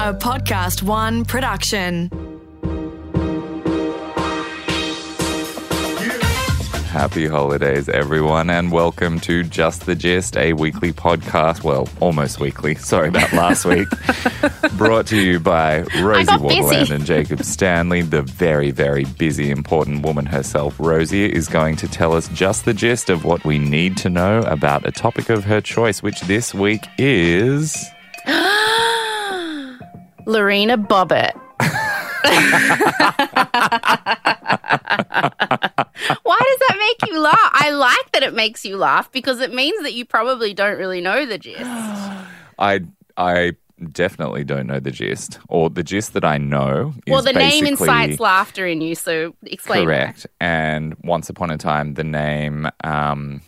a Podcast One production. Happy holidays, everyone, and welcome to Just the Gist, a weekly podcast. Well, almost weekly. Sorry about last week. Brought to you by Rosie. Waterland and Jacob Stanley. The very, very busy, important woman herself, Rosie, is going to tell us just the gist of what we need to know about a topic of her choice, which this week is. Lorena Bobbitt. Why does that make you laugh? I like that it makes you laugh because it means that you probably don't really know the gist. I, I definitely don't know the gist, or the gist that I know is well, the name incites laughter in you, so explain. Correct. And once upon a time, the name um,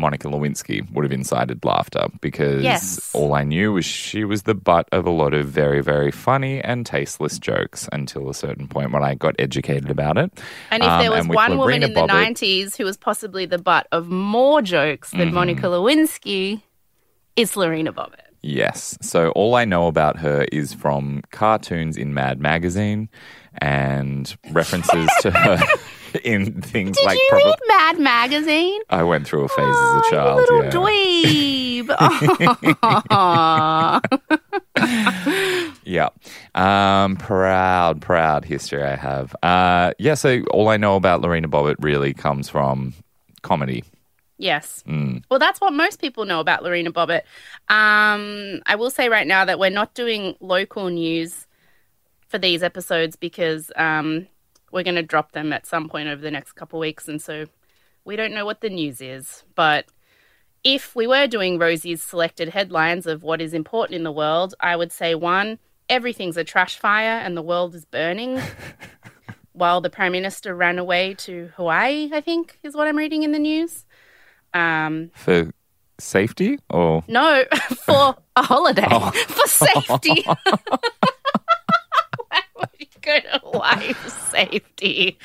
Monica Lewinsky would have incited laughter because Yes. all I knew was she was the butt of a lot of very, very funny and tasteless jokes until a certain point when I got educated about it. And if Um, there was with one woman in the 90s who was possibly the butt of more jokes than Mm-hmm. Monica Lewinsky, it's Lorena Bobbitt. Yes. So all I know about her is from cartoons in Mad Magazine and references to her in things Did like you proper- read Mad Magazine? I went through a phase Oh, as a you child. little yeah. dweeb. Yeah. Um, proud, proud history I have. Uh, yeah, so all I know about Lorena Bobbitt really comes from comedy. yes. Mm. Well, that's what most people know about Lorena Bobbitt. Um, I will say right now that we're not doing local news for these episodes because um, we're going to drop them at some point over the next couple of weeks. And so we don't know what the news is. But if we were doing Rosie's selected headlines of what is important in the world, I would say one, everything's a trash fire and the world is burning. While the Prime Minister ran away to Hawaii, I think is what I'm reading in the news. Um, For safety or no, for a holiday, Oh. for safety. Why would you go to Hawaii for safety?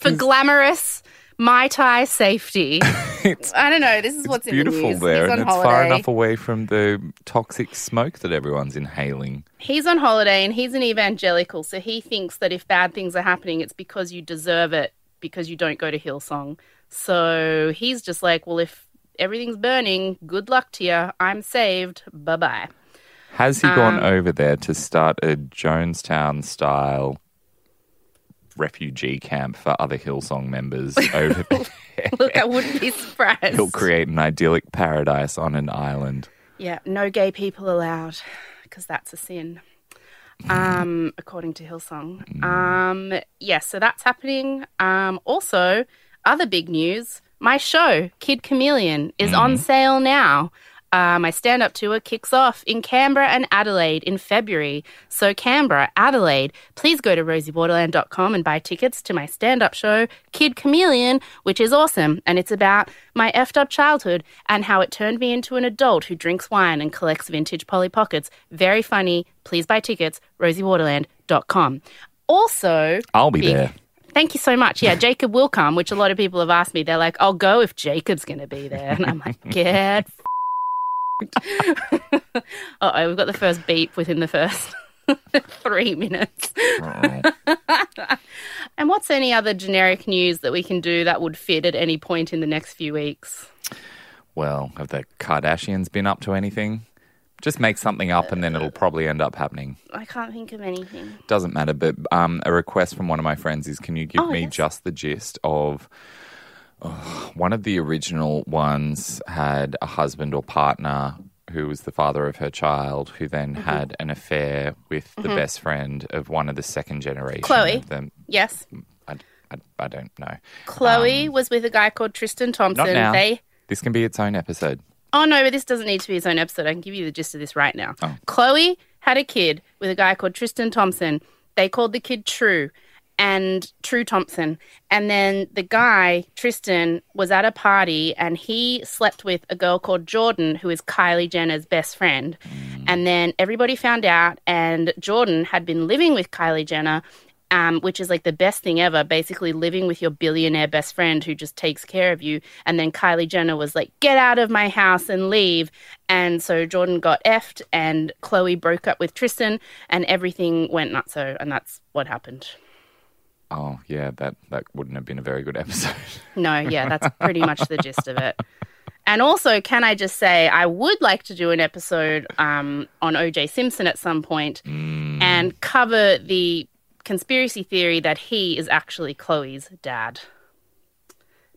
For glamorous Mai Tai safety. I don't know. This is what's in beautiful the there and it's holiday. far enough away from the toxic smoke that everyone's inhaling. He's on holiday and he's an evangelical, so he thinks that if bad things are happening, it's because you deserve it because you don't go to Hillsong. So he's just like, well, if everything's burning, good luck to you. I'm saved. Bye bye. Has he gone Um, over there to start a Jonestown style refugee camp for other Hillsong members over there? Look, I wouldn't be surprised. He'll create an idyllic paradise on an island. Yeah, no gay people allowed because that's a sin. Um, according to Hillsong. Um, yes, so that's happening. Um, also, other big news: my show, Kid Chameleon, is on sale now. Uh, my stand-up tour kicks off in Canberra and Adelaide in February. So Canberra, Adelaide, please go to rosiewaterland.com and buy tickets to my stand-up show, Kid Chameleon, which is awesome. And it's about my effed up childhood and how it turned me into an adult who drinks wine and collects vintage Polly Pockets. Very funny. Please buy tickets, rosiewaterland.com. Also, I'll be big- there. Thank you so much. Yeah, Jacob will come, which a lot of people have asked me. They're like, I'll go if Jacob's going to be there. And I'm like, get uh oh, we've got the first beep within the first three minutes. And what's any other generic news that we can do that would fit at any point in the next few weeks? Well, have the Kardashians been up to anything? Just make something up and then it'll probably end up happening. I can't think of anything. Doesn't matter, but um, a request from one of my friends is can you give Oh, me yes. just the gist of oh, one of the original ones had a husband or partner who was the father of her child who then Mm-hmm. had an affair with the best friend of one of the second generation Khloé. of them. Yes. I, I, I don't know. Khloé was with a guy called Tristan Thompson. Um, Not now. They This can be its own episode. Oh no, but this doesn't need to be its own episode. I can give you the gist of this right now. Oh. Khloé had a kid with a guy called Tristan Thompson. They called the kid True and True Thompson. And then the guy, Tristan, was at a party and he slept with a girl called Jordyn, who is Kylie Jenner's best friend. And then everybody found out, and Jordyn had been living with Kylie Jenner um, which is like the best thing ever. Basically, living with your billionaire best friend who just takes care of you. And then Kylie Jenner was like, "Get out of my house and leave." And so Jordyn got effed, and Khloé broke up with Tristan, and everything went nuts. So, and that's what happened. Oh, yeah, that, that wouldn't have been a very good episode. No, yeah, that's pretty much the gist of it. And also, can I just say, I would like to do an episode um, on OJ Simpson at some point and cover the conspiracy theory that he is actually Khloé's dad.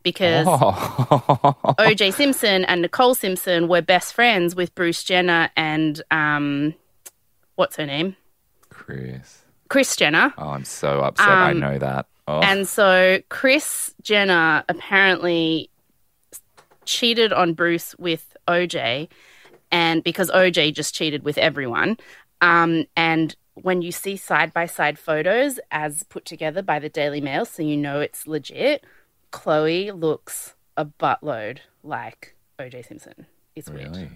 Because Oh. OJ Simpson and Nicole Simpson were best friends with Bruce Jenner and um, what's her name? Kris. Kris Jenner. Oh, I'm so upset. I Um, know that. Oh, And so Kris Jenner apparently cheated on Bruce with OJ, and because OJ just cheated with everyone. Um, and when you see side by side photos as put together by the Daily Mail, so you know it's legit, Khloé looks a buttload like OJ Simpson. It's weird. really?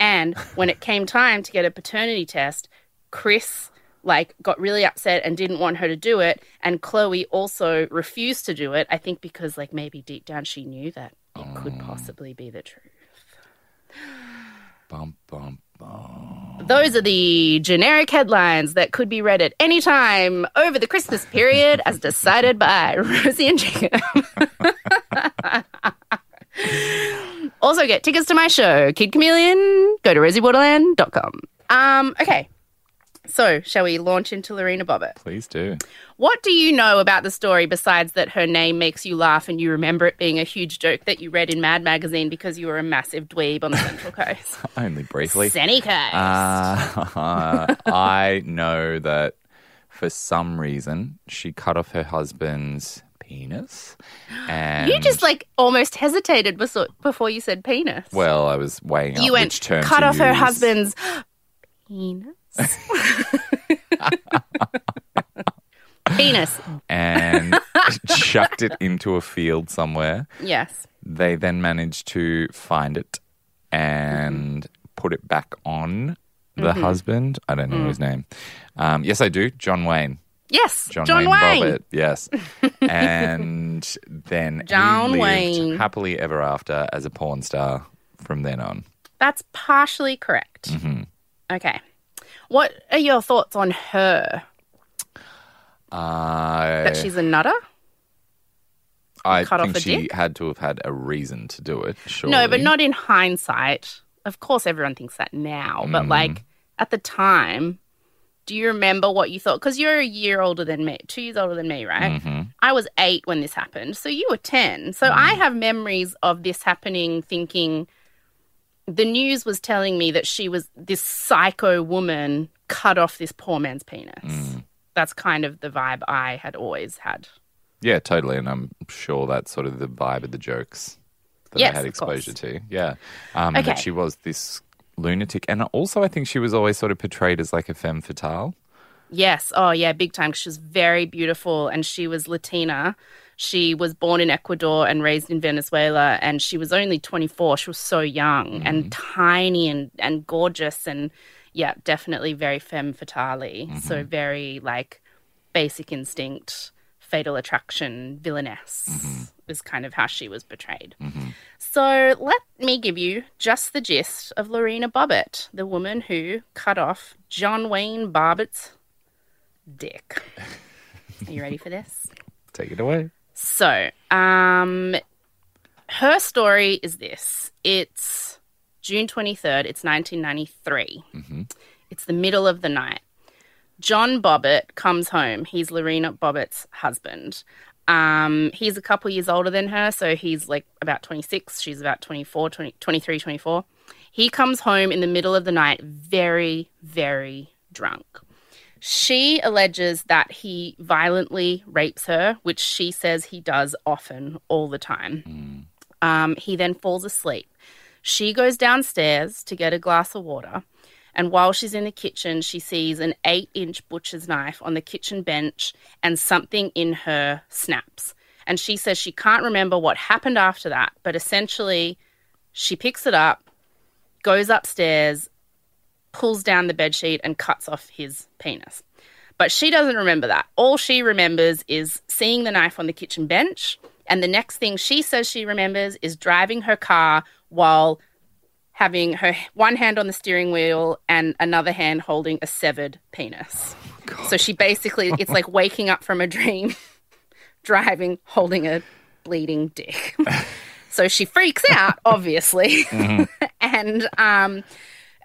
And when it came time to get a paternity test, Kris like got really upset and didn't want her to do it, and Khloé also refused to do it. I think because like maybe deep down she knew that it could possibly be the truth. Bum, bum, bum. Those are the generic headlines that could be read at any time over the Christmas period as decided by Rosie and Jacob. also get tickets to my show, Kid Chameleon. Go to rosiewaterland.com. Um, okay. So, shall we launch into Lorena Bobbitt? Please do. What do you know about the story besides that her name makes you laugh and you remember it being a huge joke that you read in Mad Magazine because you were a massive dweeb on the Central Coast? Only briefly. Sunny Coast. Uh, I know that for some reason she cut off her husband's penis. And you just like almost hesitated before, before you said penis. well, I was weighing up you went which term cut off her husband's penis. penis. and chucked it into a field somewhere. Yes. They then managed to find it and put it back on the Mm-hmm. husband. I don't know Mm. his name. Um, yes, I do. John Wayne. Yes. John, John, Wayne, Wayne. Bobbitt. Yes. and then he John lived Wayne. happily ever after as a porn star from then on. That's partially correct. Mm-hmm. Okay. What are your thoughts on her? Uh, That she's a nutter? I cut off think a she dick? had to have had a reason to do it. Sure. No, but not in hindsight. Of course, everyone thinks that now, Mm. but like at the time, do you remember what you thought? Because you're a year older than me, two years older than me, right? Mm-hmm. I was eight when this happened, so you were 10. So I have memories of this happening thinking the news was telling me that she was this psycho woman cut off this poor man's penis. That's kind of the vibe I had always had. Yeah, totally. And I'm sure that's sort of the vibe of the jokes that Yes, I had exposure to. Yeah. Um, And that she was this lunatic. And also, I think she was always sort of portrayed as like a femme fatale. Yes. Oh, yeah, big time. She was very beautiful and she was Latina. She was born in Ecuador and raised in Venezuela. And she was only 24. She was so young mm. and tiny and, and gorgeous. And yeah, definitely very femme fatale. So mm-hmm. very like basic instinct, fatal attraction, villainess mm-hmm. is kind of how she was portrayed. Mm-hmm. So let me give you just the gist of Lorena Bobbitt, the woman who cut off John Wayne Bobbitt's dick. Are you ready for this? Take it away. So, um, her story is this. It's June 23rd, it's 1993. It's the middle of the night. John Bobbitt comes home. He's Lorena Bobbitt's husband. Um, he's a couple years older than her, so he's like about 26. She's about 24, 20, 23, 24. He comes home in the middle of the night, very, very drunk. She alleges that he violently rapes her, which she says he does often, all the time. Um, he then falls asleep. She goes downstairs to get a glass of water. And while she's in the kitchen, she sees an eight inch butcher's knife on the kitchen bench and something in her snaps. And she says she can't remember what happened after that, but essentially, she picks it up, goes upstairs, pulls down the bedsheet, and cuts off his penis. But she doesn't remember that. All she remembers is seeing the knife on the kitchen bench. And the next thing she says she remembers is driving her car while having her one hand on the steering wheel and another hand holding a severed penis. so she basically, it's like waking up from a dream, driving, holding a bleeding dick. so she freaks out, obviously, and um,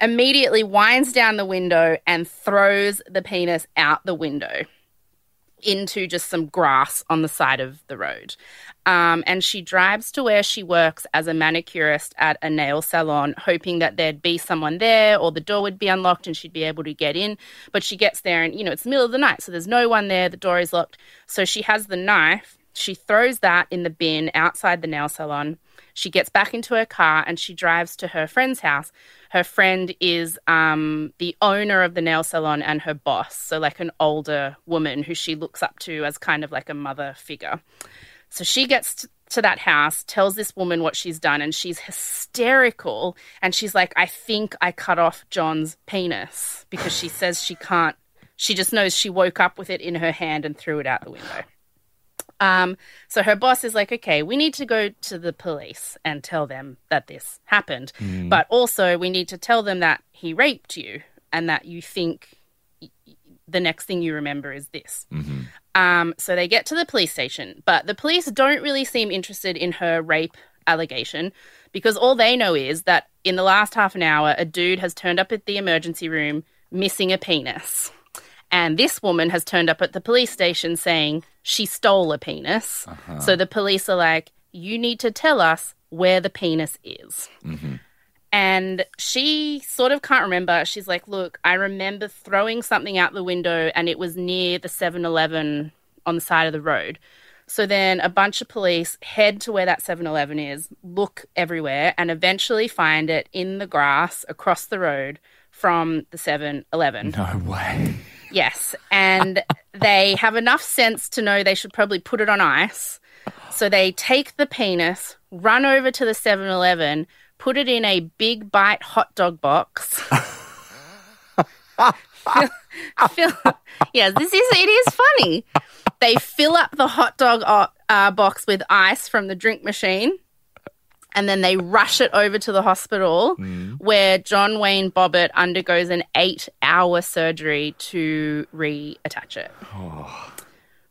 immediately winds down the window and throws the penis out the window into just some grass on the side of the road. Um, and she drives to where she works as a manicurist at a nail salon, hoping that there'd be someone there or the door would be unlocked and she'd be able to get in. But she gets there and, you know, it's the middle of the night, so there's no one there, the door is locked. So she has the knife, she throws that in the bin outside the nail salon. She gets back into her car and she drives to her friend's house. Her friend is um, the owner of the nail salon and her boss, so like an older woman who she looks up to as kind of like a mother figure. So she gets to that house, tells this woman what she's done, and she's hysterical. And she's like, I think I cut off John's penis because she says she can't. She just knows she woke up with it in her hand and threw it out the window. Um, so her boss is like, okay, we need to go to the police and tell them that this happened. But also, we need to tell them that he raped you and that you think the next thing you remember is this. Um, so they get to the police station, but the police don't really seem interested in her rape allegation because all they know is that in the last half an hour, a dude has turned up at the emergency room missing a penis. And this woman has turned up at the police station saying she stole a penis. Uh-huh. So the police are like, you need to tell us where the penis is. Mm-hmm. And she sort of can't remember. She's like, Look, I remember throwing something out the window and it was near the 7 Eleven on the side of the road. So then a bunch of police head to where that 7 Eleven is, look everywhere, and eventually find it in the grass across the road from the 7 Eleven. No way. Yes. And they have enough sense to know they should probably put it on ice. So they take the penis, run over to the 7 Eleven, put it in a big bite hot dog box. Fill- yes, this is it is funny. They fill up the hot dog uh, uh, box with ice from the drink machine, and then they rush it over to the hospital where John Wayne Bobbitt undergoes an eight-hour surgery to reattach it, oh.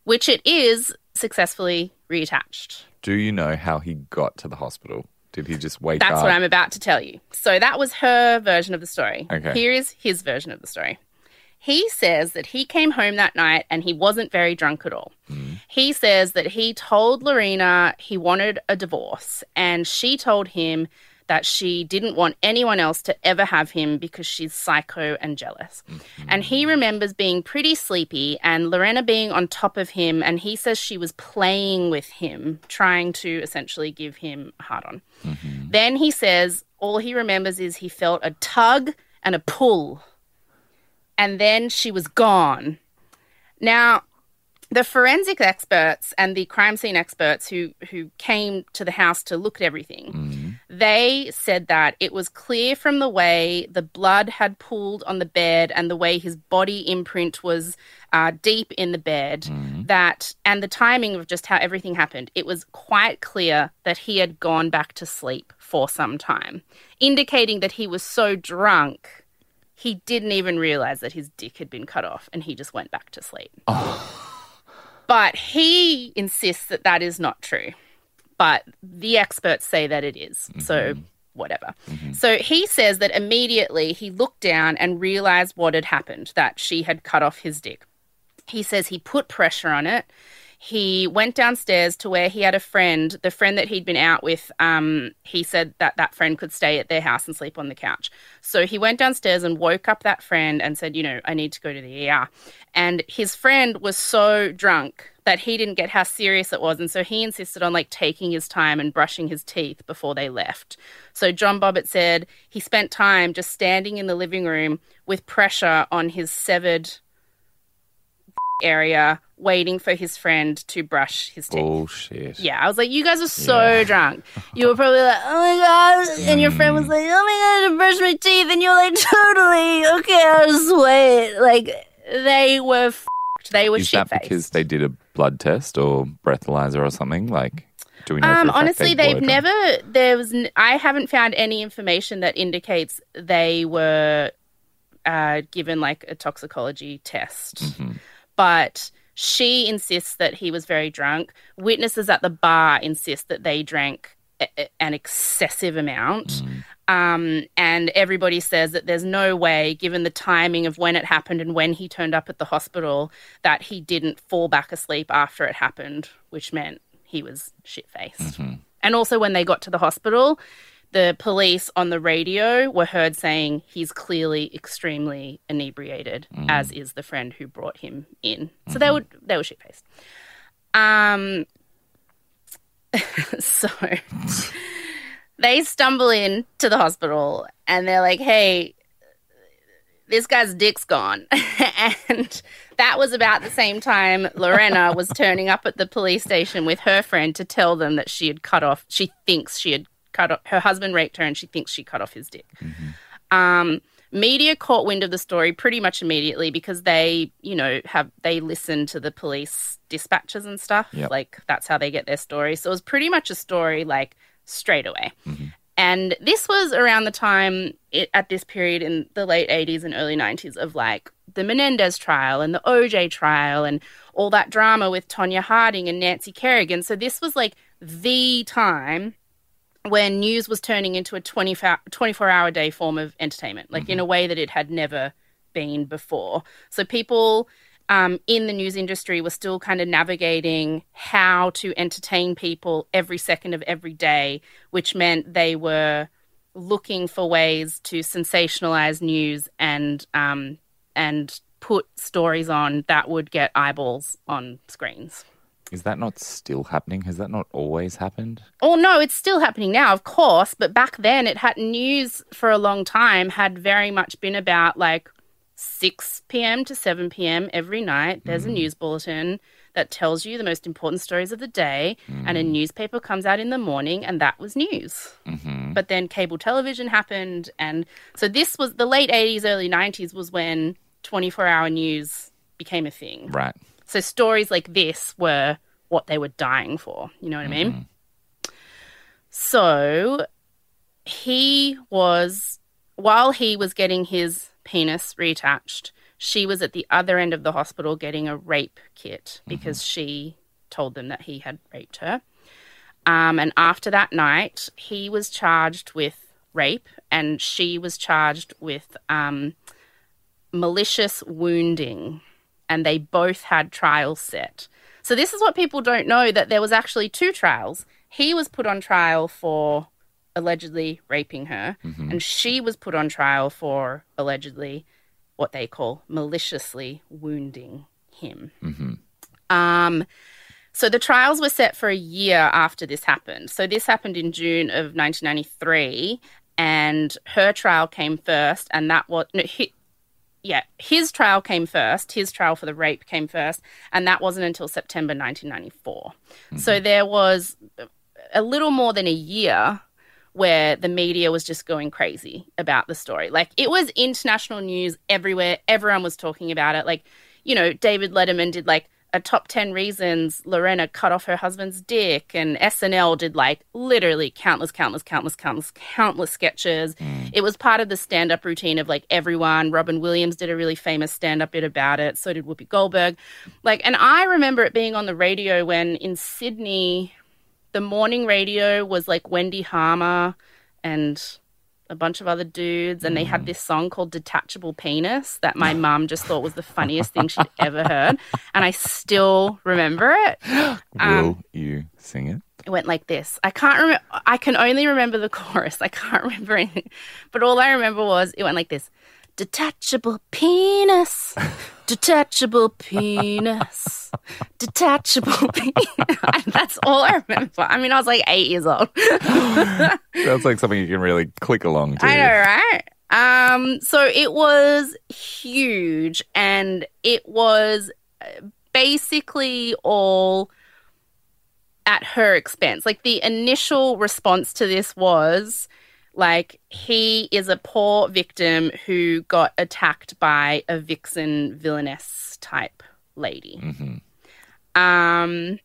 which it is successfully reattached. Do you know how he got to the hospital? Did he just wake That's up? what I'm about to tell you. So that was her version of the story. Okay. Here is his version of the story. He says that he came home that night and he wasn't very drunk at all. Hmm. He says that he told Lorena he wanted a divorce and she told him that she didn't want anyone else to ever have him because she's psycho and jealous. Mm-hmm. And he remembers being pretty sleepy and Lorena being on top of him and he says she was playing with him, trying to essentially give him a hard on. Mm-hmm. Then he says all he remembers is he felt a tug and a pull. And then she was gone. Now, the forensic experts and the crime scene experts who who came to the house to look at everything mm. They said that it was clear from the way the blood had pooled on the bed and the way his body imprint was uh, deep in the bed that and the timing of just how everything happened it was quite clear that he had gone back to sleep for some time indicating that he was so drunk he didn't even realize that his dick had been cut off and he just went back to sleep but he insists that that is not true. But the experts say that it is. So, whatever. So, he says that immediately he looked down and realized what had happened that she had cut off his dick. He says he put pressure on it. He went downstairs to where he had a friend, the friend that he'd been out with. Um, he said that that friend could stay at their house and sleep on the couch. So he went downstairs and woke up that friend and said, You know, I need to go to the ER. And his friend was so drunk that he didn't get how serious it was. And so he insisted on like taking his time and brushing his teeth before they left. So John Bobbitt said he spent time just standing in the living room with pressure on his severed area waiting for his friend to brush his teeth. Bullshit. Yeah, I was like, you guys are so Yeah. drunk. You were probably like, oh my god, and your friend was mm. like, oh my god, to brush my teeth, and you're like, totally, okay, I'll just wait. Like, they were They were Is that because they did a blood test or breathalyzer or something? Like, do we know? Um, honestly, they they've never. There was. n- I haven't found any information that indicates they were uh, given like a toxicology test. Mm-hmm. But she insists that he was very drunk. Witnesses at the bar insist that they drank a- a- an excessive amount. Mm. Um, and everybody says that there's no way, given the timing of when it happened and when he turned up at the hospital, that he didn't fall back asleep after it happened, which meant he was shit faced. And also, when they got to the hospital, the police on the radio were heard saying he's clearly extremely inebriated, as is the friend who brought him in. So they were they were shit faced. Um, so they stumble in to the hospital and they're like, "Hey, this guy's dick's gone." and that was about the same time Lorena was turning up at the police station with her friend to tell them that she had cut off. She thinks she had cut off. Her husband raped her, and she thinks she cut off his dick. Um, media caught wind of the story pretty much immediately because they, you know, have they listen to the police dispatches and stuff. Yep. Like that's how they get their story. So it was pretty much a story like straight away. Mm-hmm. And this was around the time it, at this period in the late 80s and early 90s of like the Menendez trial and the OJ trial and all that drama with Tonya Harding and Nancy Kerrigan. So this was like the time when news was turning into a 24 hour day form of entertainment, like in mm-hmm. a way that it had never been before. So people um, in the news industry were still kind of navigating how to entertain people every second of every day, which meant they were looking for ways to sensationalize news and um, and put stories on that would get eyeballs on screens. Is that not still happening? Has that not always happened? Oh no, it's still happening now, of course. But back then, it had news for a long time had very much been about like 6 p.m. to 7 p.m. every night. There's a mm. news bulletin that tells you the most important stories of the day, and a mm. newspaper comes out in the morning, and that was news. Mm-hmm. But then cable television happened, and so this was the late 80s, early 90s was when 24 hour news became a thing. Right. So stories like this were what they were dying for. You know what I mean? Mm-hmm. So he was, while he was getting his penis reattached, she was at the other end of the hospital getting a rape kit because she told them that he had raped her. Um, and after that night, he was charged with rape and she was charged with um, malicious wounding. And they both had trials set. So, this is what people don't know that there was actually two trials. He was put on trial for allegedly raping her, mm-hmm. and she was put on trial for allegedly what they call maliciously wounding him. Mm-hmm. Um, so the trials were set for a year after this happened. So this happened in June of 1993, and her trial came first, and that was no, he, yeah, his trial came first. His trial for the rape came first, and that wasn't until September 1994. So mm-hmm. there was a little more than a year where the media was just going crazy about the story. Like it was international news everywhere. Everyone was talking about it. Like, you know, David Letterman did like a top 10 reasons Lorena cut off her husband's dick and SNL did like literally countless countless countless countless countless sketches. Mm. It was part of the stand-up routine of like everyone. Robin Williams did a really famous stand-up bit about it. So did Whoopi Goldberg. Like and I remember it being on the radio when in Sydney the morning radio was like Wendy Harmer and a bunch of other dudes, and they had mm. this song called Detachable Penis that my mum just thought was the funniest thing she'd ever heard. And I still remember it. Will um, you sing it? It went like this. I can't remember, I can only remember the chorus. I can't remember anything. But all I remember was it went like this Detachable penis, detachable penis, detachable penis. That's all I remember. I mean, I was like eight years old. Sounds like something you can really click along to. I know, right? Um, so it was huge, and it was uh, basically all at her expense. Like the initial response to this was Like, he is a poor victim who got attacked by a vixen villainess type lady. Um,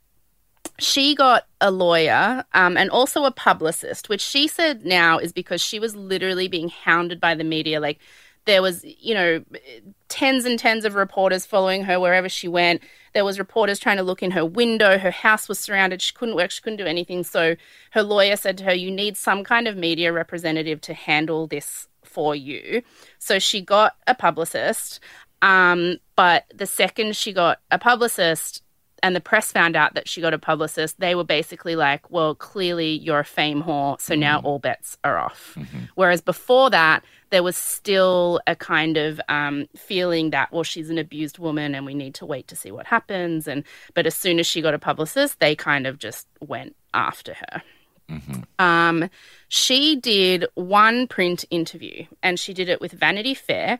she got a lawyer um, and also a publicist, which she said now is because she was literally being hounded by the media. Like, there was, you know, tens and tens of reporters following her wherever she went. There was reporters trying to look in her window. Her house was surrounded. She couldn't work. She couldn't do anything. So her lawyer said to her, "You need some kind of media representative to handle this for you." So she got a publicist. Um, but the second she got a publicist, and the press found out that she got a publicist, they were basically like, well, clearly you're a fame whore, so now all bets are off. Whereas before that, there was still a kind of um, feeling that, well, she's an abused woman and we need to wait to see what happens. And but as soon as she got a publicist, they kind of just went after her. Um, she did one print interview and she did it with Vanity Fair.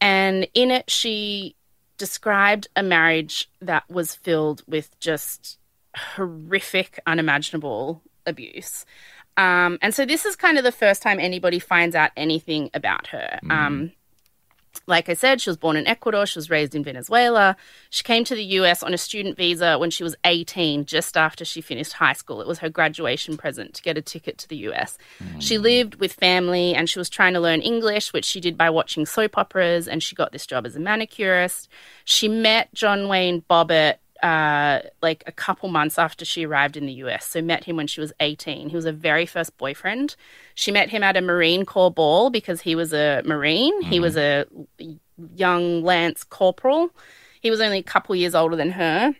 And in it, she described a marriage that was filled with just horrific, unimaginable abuse. Um, and so this is kind of the first time anybody finds out anything about her. Um, like I said, she was born in Ecuador. She was raised in Venezuela. She came to the US on a student visa when she was 18, just after she finished high school. It was her graduation present to get a ticket to the US. She hmm. lived with family and she was trying to learn English, which she did by watching soap operas, and she got this job as a manicurist. She met John Wayne Bobbitt uh, like a couple months after she arrived in the US. So met him when she was 18. He was her very first boyfriend. She met him at a Marine Corps ball because he was a Marine. He was a young Lance Corporal. He was only a couple years older than her.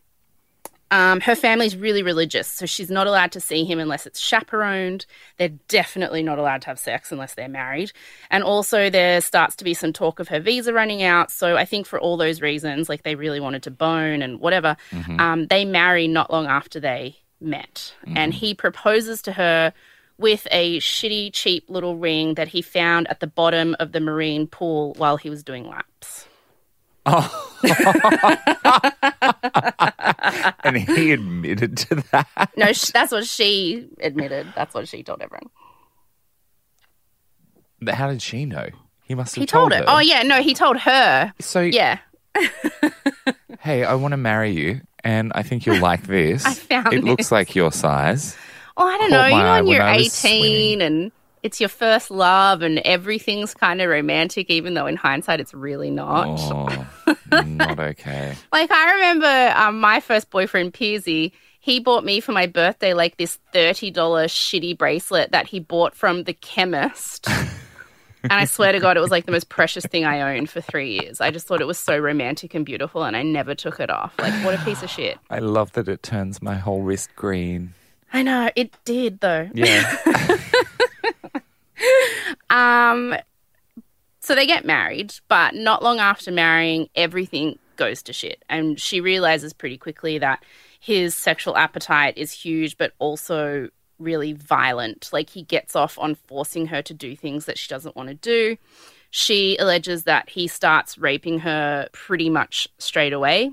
Um, her family's really religious, so she's not allowed to see him unless it's chaperoned. They're definitely not allowed to have sex unless they're married. And also, there starts to be some talk of her visa running out. So I think for all those reasons, like they really wanted to bone and whatever, um, they marry not long after they met. And he proposes to her with a shitty, cheap little ring that he found at the bottom of the marine pool while he was doing laps. Oh. and he admitted to that. No, sh- that's what she admitted. That's what she told everyone. But How did she know? He must have He told her. Oh yeah, no, he told her. So, Yeah. hey, I want to marry you, and I think you'll like this. I found it looks like your size. Oh, I don't Caught know. You my know, when when you're I was 18 and it's your first love and everything's kind of romantic, even though in hindsight it's really not. Oh, not okay. Like I remember um, my first boyfriend, Pearsy. He bought me for my birthday like this thirty dollars shitty bracelet that he bought from the chemist. and I swear to God, it was like the most precious thing I owned for three years. I just thought it was so romantic and beautiful, and I never took it off. Like, what a piece of shit. I love that it turns my whole wrist green. I know it did though. Yeah. Um, so they get married, but not long after marrying, everything goes to shit. And she realizes pretty quickly that his sexual appetite is huge, but also really violent. Like he gets off on forcing her to do things that she doesn't want to do. She alleges that he starts raping her pretty much straight away.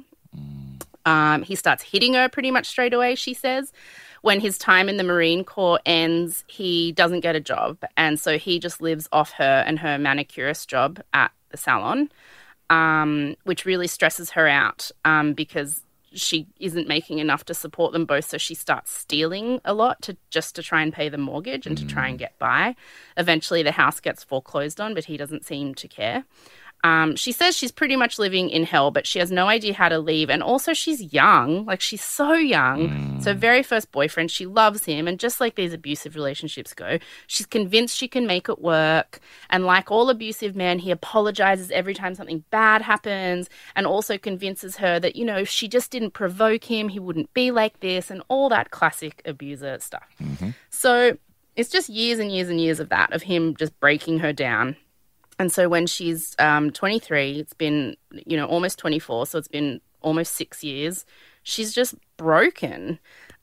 Um, he starts hitting her pretty much straight away, she says. When his time in the Marine Corps ends, he doesn't get a job. And so he just lives off her and her manicurist job at the salon, um, which really stresses her out um, because she isn't making enough to support them both. So she starts stealing a lot to just to try and pay the mortgage and to try and get by. Eventually, the house gets foreclosed on, but he doesn't seem to care. Um, she says she's pretty much living in hell, but she has no idea how to leave. And also, she's young. Like, she's so young. So, very first boyfriend, she loves him. And just like these abusive relationships go, she's convinced she can make it work. And like all abusive men, he apologizes every time something bad happens and also convinces her that, you know, if she just didn't provoke him, he wouldn't be like this and all that classic abuser stuff. So, it's just years and years and years of that, of him just breaking her down. And so when she's um, 23, it's been, you know, almost 24, so it's been almost six years, she's just broken.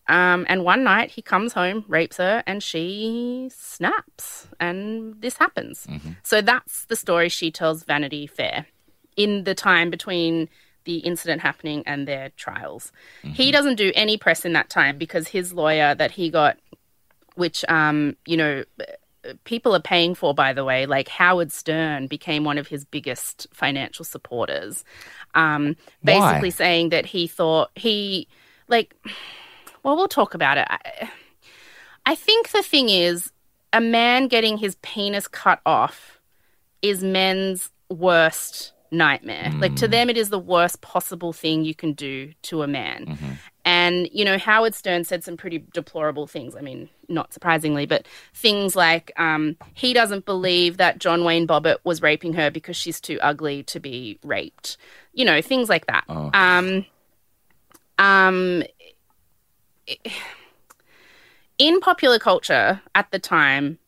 Um, and one night he comes home, rapes her, and she snaps. And this happens. So that's the story she tells Vanity Fair in the time between the incident happening and their trials. He doesn't do any press in that time because his lawyer that he got which um, you know people are paying for, by the way. Like Howard Stern became one of his biggest financial supporters, um, basically Why? saying that he thought he, like, well, we'll talk about it. I, I think the thing is, a man getting his penis cut off is men's worst nightmare. Like to them, it is the worst possible thing you can do to a man. And, you know, Howard Stern said some pretty deplorable things. I mean, not surprisingly, but things like um, he doesn't believe that John Wayne Bobbitt was raping her because she's too ugly to be raped. You know, things like that. Oh. Um, um, in popular culture at the time,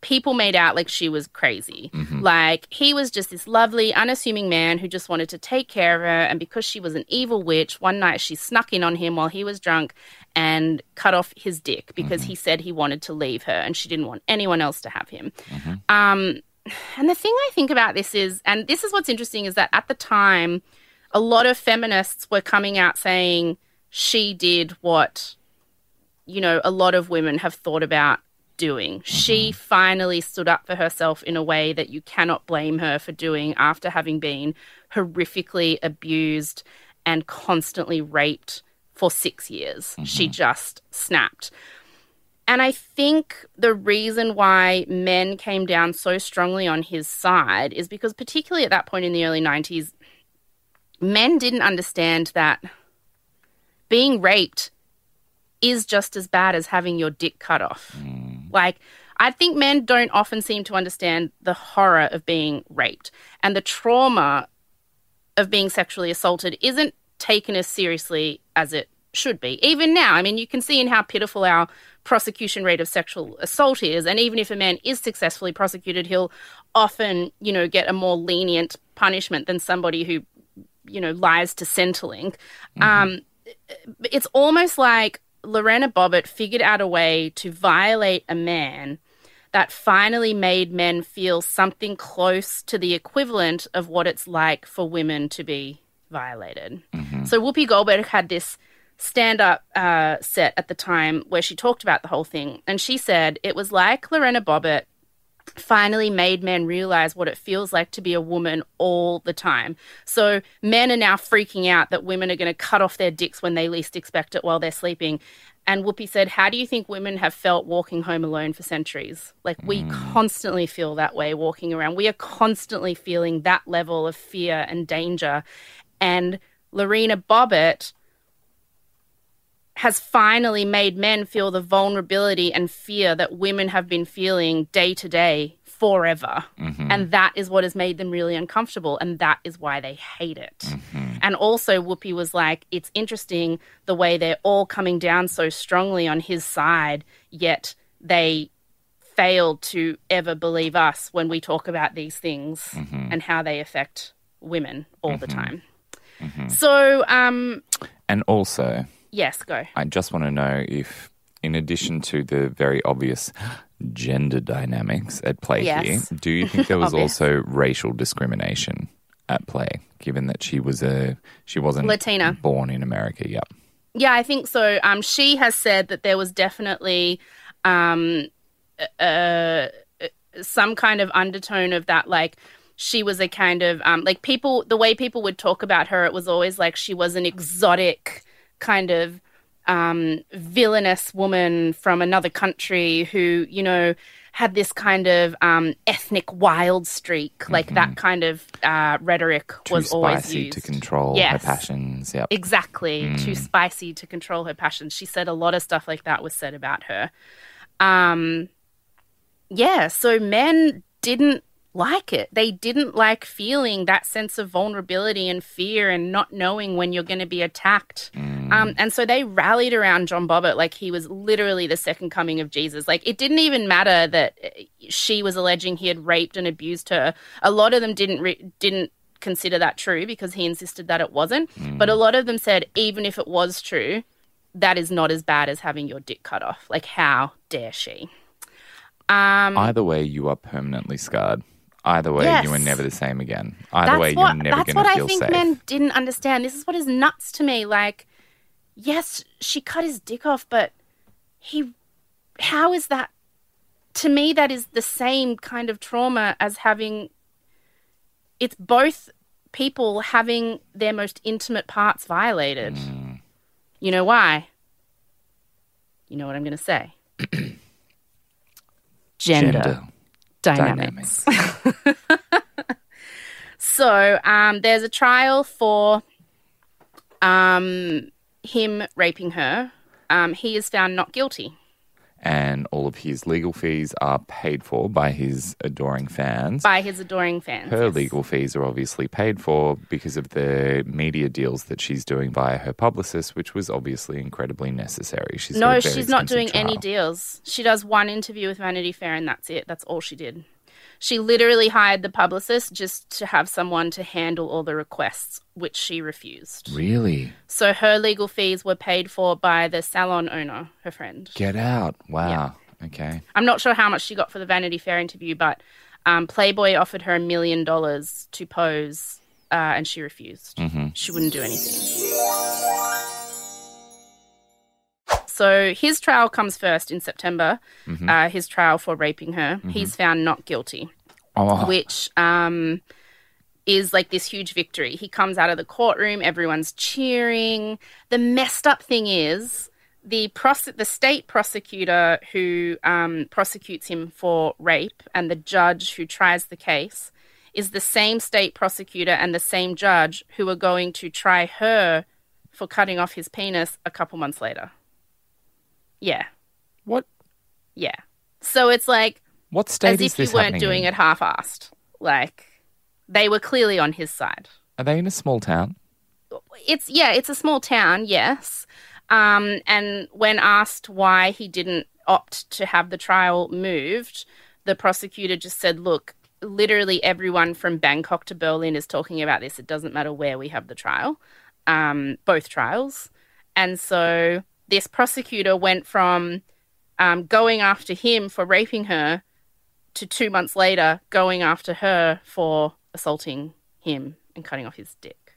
people made out like she was crazy. Mm-hmm. Like he was just this lovely, unassuming man who just wanted to take care of her. And because she was an evil witch, one night she snuck in on him while he was drunk and cut off his dick because mm-hmm. he said he wanted to leave her and she didn't want anyone else to have him. Mm-hmm. Um, and the thing I think about this is, and this is what's interesting, is that at the time, a lot of feminists were coming out saying she did what you know, a lot of women have thought about doing. She mm-hmm. finally stood up for herself in a way that you cannot blame her for doing after having been horrifically abused and constantly raped for six years. She mm-hmm. just snapped. And I think the reason why men came down so strongly on his side is because, particularly at that point in the early 90s, men didn't understand that being raped is just as bad as having your dick cut off. Like, I think men don't often seem to understand the horror of being raped and the trauma of being sexually assaulted isn't taken as seriously as it should be. Even now, I mean, you can see in how pitiful our prosecution rate of sexual assault is. And even if a man is successfully prosecuted, he'll often, you know, get a more lenient punishment than somebody who, you know, lies to Centrelink. Um, it's almost like Lorena Bobbitt figured out a way to violate a man that finally made men feel something close to the equivalent of what it's like for women to be violated. So Whoopi Goldberg had this stand up uh, set at the time where she talked about the whole thing. And she said it was like Lorena Bobbitt finally made men realize what it feels like to be a woman all the time. So men are now freaking out that women are going to cut off their dicks when they least expect it while they're sleeping. And Whoopi said, How do you think women have felt walking home alone for centuries? Like, we mm. constantly feel that way walking around. We are constantly feeling that level of fear and danger. And Lorena Bobbitt has finally made men feel the vulnerability and fear that women have been feeling day to day forever. Mm-hmm. And that is what has made them really uncomfortable. And that is why they hate it. Mm-hmm. And also, Whoopi was like, it's interesting the way they're all coming down so strongly on his side, yet they failed to ever believe us when we talk about these things mm-hmm. and how they affect women all the time. So, um, And also, yes, go. I just want to know if, in addition to the very obvious gender dynamics at play Yes. here, do you think there was also racial discrimination at play, given that she was a she wasn't Latina. born in America? Yep. Yeah, I think so. Um, she has said that there was definitely um, uh, some kind of undertone of that, like she was a kind of um, like people. The way people would talk about her, it was always like she was an exotic kind of um, villainous woman from another country who, you know, had this kind of um, ethnic wild streak. Like that kind of uh, rhetoric Mm-hmm. Too was always spicy used. to control her passions. Yep. Exactly. Too spicy to control her passions. She said a lot of stuff like that was said about her. Um, yeah, so men didn't like it. They didn't like feeling that sense of vulnerability and fear and not knowing when you're going to be attacked. Um, and so they rallied around John Bobbitt like he was literally the second coming of Jesus. Like it didn't even matter that uh, she was alleging he had raped and abused her. A lot of them didn't re- didn't consider that true because he insisted that it wasn't. But a lot of them said even if it was true, that is not as bad as having your dick cut off. Like how dare she? Um, Either way, you are permanently scarred. Either way, you are never the same again. Either that's way, what you're never the same. that's going what to I feel think safe. men didn't understand. This is what is nuts to me. Like, yes, she cut his dick off, but he, how is that to me, that is the same kind of trauma as having. It's both people having their most intimate parts violated. You know why? You know what I'm going to say. Gender, dynamics. So um, there's a trial for um, him raping her. Um, he is found not guilty. And all of his legal fees are paid for by his adoring fans. by his adoring fans. her yes. legal fees are obviously paid for because of the media deals that she's doing via her publicist, which was obviously incredibly necessary. She's No, she's not doing expensive any deals. She does one interview with Vanity Fair, and that's it. That's all she did. She literally hired the publicist just to have someone to handle all the requests, which she refused. Really? So her legal fees were paid for by the salon owner, her friend. Get out. Wow. Okay. I'm not sure how much she got for the Vanity Fair interview, but um, Playboy offered her a million dollars to pose, uh, and she refused. She wouldn't do anything. So his trial comes first in September. Uh, his trial for raping her. He's found not guilty, Oh, which um, is like this huge victory. He comes out of the courtroom, everyone's cheering. The messed up thing is the prose- the state prosecutor who um, prosecutes him for rape and the judge who tries the case is the same state prosecutor and the same judge who are going to try her for cutting off his penis a couple months later. Yeah, what? yeah. So it's like What state as is if you weren't happening doing in? it half-assed. Like they were clearly on his side. Are they in a small town? it's yeah, it's a small town, yes. Um, and when asked why he didn't opt to have the trial moved, the prosecutor just said, "Look, literally everyone from Bangkok to Berlin is talking about this. It doesn't matter where we have the trial, um, both trials." And so this prosecutor went from um, going after him for raping her to two months later going after her for assaulting him and cutting off his dick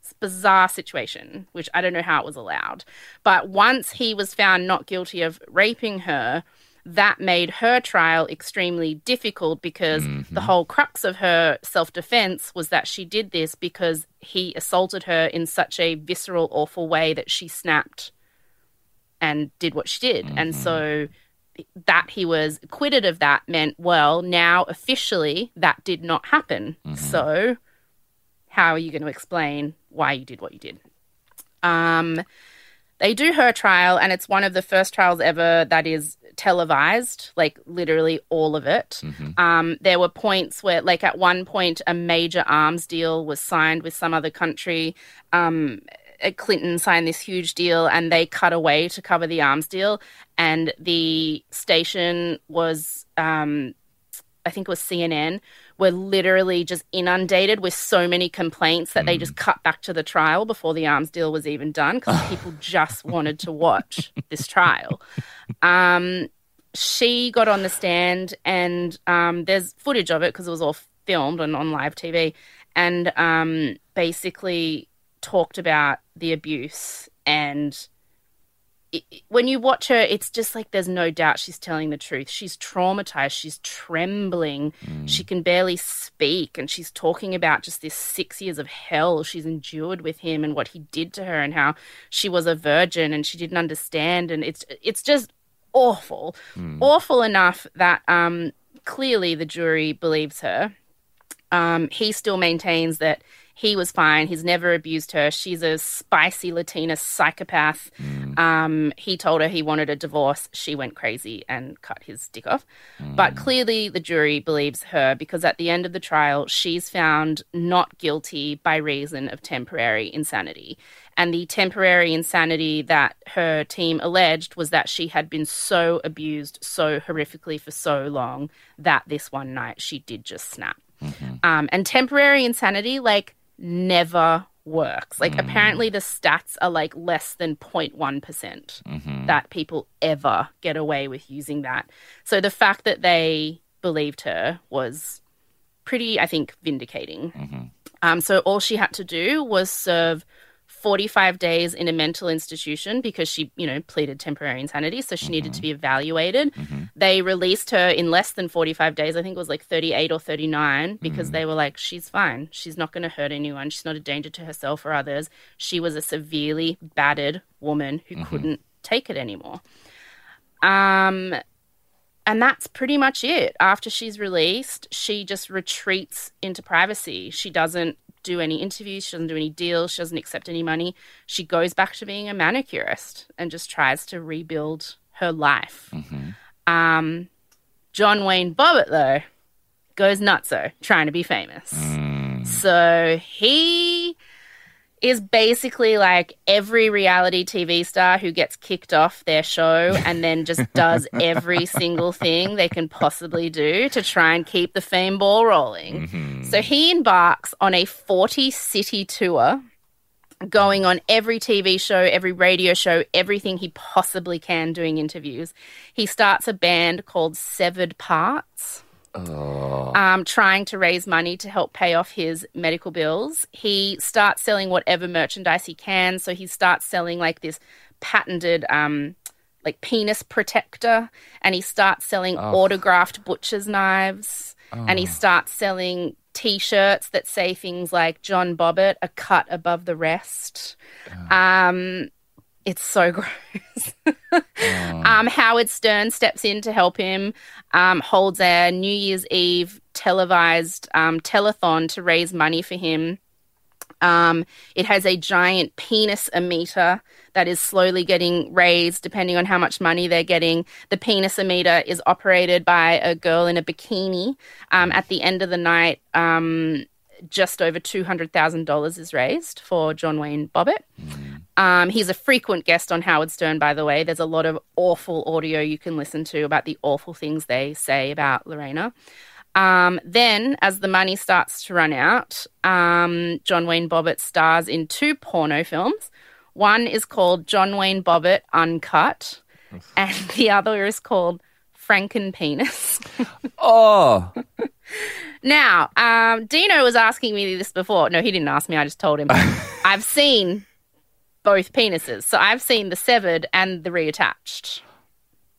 It's bizarre situation, which I don't know how it was allowed. But once he was found not guilty of raping her, that made her trial extremely difficult because the whole crux of her self defense was that she did this because he assaulted her in such a visceral, awful way that she snapped and did what she did. And so that he was acquitted of that meant, well, now officially that did not happen. So how are you going to explain why you did what you did? Um, they do her trial, and it's one of the first trials ever that is televised, like literally all of it. Um, there were points where, like, at one point, a major arms deal was signed with some other country. Um, Clinton signed this huge deal, and they cut away to cover the arms deal, and the station was. Um, I think it was CNN, were literally just inundated with so many complaints that they just cut back to the trial before the arms deal was even done because people just wanted to watch this trial. Um, she got on the stand, and um, there's footage of it because it was all filmed and on live TV, and um, basically talked about the abuse and it- when you watch her, it's just like there's no doubt she's telling the truth. She's traumatized. She's trembling. She can barely speak. And she's talking about just this six years of hell she's endured with him and what he did to her and how she was a virgin and she didn't understand. And it's, it's just awful. Awful enough that um, clearly the jury believes her. Um, he still maintains that he was fine. He's never abused her. She's a spicy Latina psychopath. Um, he told her he wanted a divorce. She went crazy and cut his dick off. But clearly, the jury believes her because at the end of the trial, she's found not guilty by reason of temporary insanity. And the temporary insanity that her team alleged was that she had been so abused so horrifically for so long that this one night she did just snap. Um, and temporary insanity, like, never works. Like, apparently, the stats are like less than 0.1% that people ever get away with using that. So the fact that they believed her was pretty, I think, vindicating. Um, so all she had to do was serve 45 days in a mental institution because she, you know, pleaded temporary insanity. So she needed to mm-hmm. be evaluated. Mm-hmm. They released her in less than 45 days. I think it was like 38 or 39 because mm-hmm. they were like, she's fine. She's not going to hurt anyone. She's not a danger to herself or others. She was a severely battered woman who couldn't take it anymore. Um, and that's pretty much it. After she's released, she just retreats into privacy. She doesn't do any interviews, she doesn't do any deals, she doesn't accept any money. She goes back to being a manicurist and just tries to rebuild her life. Um, John Wayne Bobbitt, though, goes nutso trying to be famous. So he is basically like every reality TV star who gets kicked off their show and then just does every single thing they can possibly do to try and keep the fame ball rolling. Mm-hmm. So he embarks on a 40 city tour going on every TV show, every radio show, everything he possibly can doing interviews. He starts a band called Severed Parts um, trying to raise money to help pay off his medical bills. He starts selling whatever merchandise he can. So he starts selling like this patented um, like penis protector, and he starts selling autographed butcher's knives, and he starts selling T-shirts that say things like "John Bobbitt, a cut above the rest." Um, it's so gross. um, Howard Stern steps in to help him, um, holds a New Year's Eve televised um, telethon to raise money for him. Um, it has a giant penis emitter that is slowly getting raised depending on how much money they're getting. The penis emitter is operated by a girl in a bikini. Um, at the end of the night, um, just over $200,000 is raised for John Wayne Bobbitt. Um, he's a frequent guest on Howard Stern, by the way. There's a lot of awful audio you can listen to about the awful things they say about Lorena. Um, then, as the money starts to run out, um, John Wayne Bobbitt stars in two porno films. One is called John Wayne Bobbitt Uncut, and the other is called Franken Penis. Oh, Now, um, Dino was asking me this before. No, he didn't ask me. I just told him. I've seen both penises. So I've seen the severed and the reattached.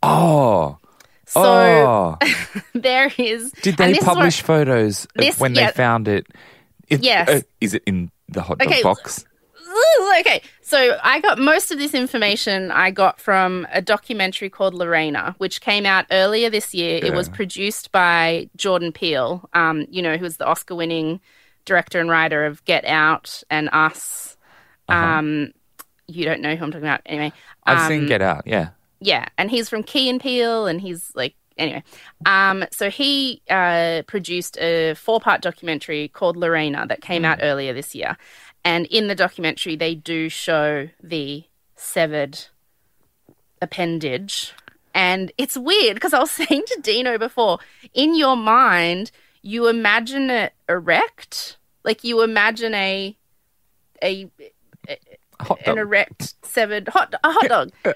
oh, So oh. there is. Did they is what- publish photos this- when yeah. they found it? It- Yes. uh, is it in the hot dog Okay, box? Okay, so I got most of this information I got from a documentary called Lorena, which came out earlier this year. It was produced by Jordan Peele, um, you know, who's the Oscar-winning director and writer of Get Out and Us. Um, you don't know who I'm talking about, anyway. Uh-huh. I've Um, seen Get Out. Yeah. yeah, and he's from Key and Peele, and he's like anyway. Um, so he uh, produced a four-part documentary called Lorena that came out earlier this year, and in the documentary they do show the severed appendage, and it's weird because I was saying to Dino before, in your mind you imagine it erect, like you imagine a a Hot an erect severed hot a hot dog.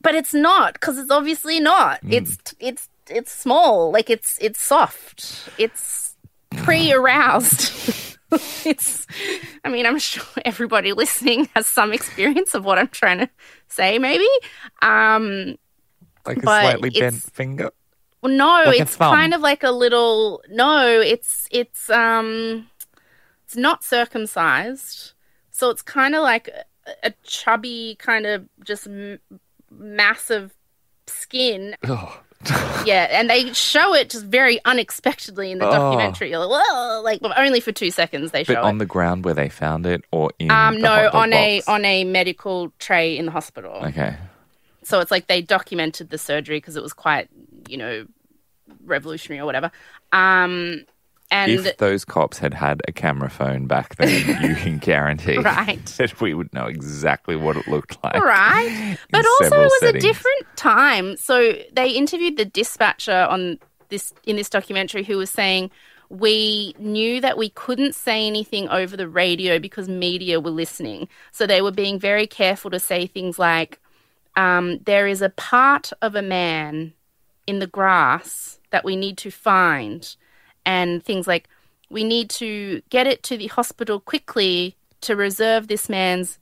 but it's not because it's obviously not. Mm. It's it's it's small. Like it's it's soft. It's pre-aroused. it's. I mean, I'm sure everybody listening has some experience of what I'm trying to say. Maybe. Um. like a slightly bent finger. Well, no, Like it's kind of like a little. No, it's it's um, it's not circumcised, so it's kind of like a, chubby kind of just m- massive skin. Oh. Yeah, and they show it just very unexpectedly in the Oh. documentary. You're like, Whoa! like but only for two seconds they But show on it. the ground where they found it, or in Um, no, on a on a medical tray in the hospital. Okay. So it's like they documented the surgery because it was quite, you know, revolutionary or whatever. Um, and if those cops had had a camera phone back then, you can guarantee Right. that we would know exactly what it looked like. right, but also it was settings. a different time. So they interviewed the dispatcher on this in this documentary who was saying we knew that we couldn't say anything over the radio because media were listening. So they were being very careful to say things like, um, "There is a part of a man in the grass that we need to find," and things like, "We need to get it to the hospital quickly to reserve this man's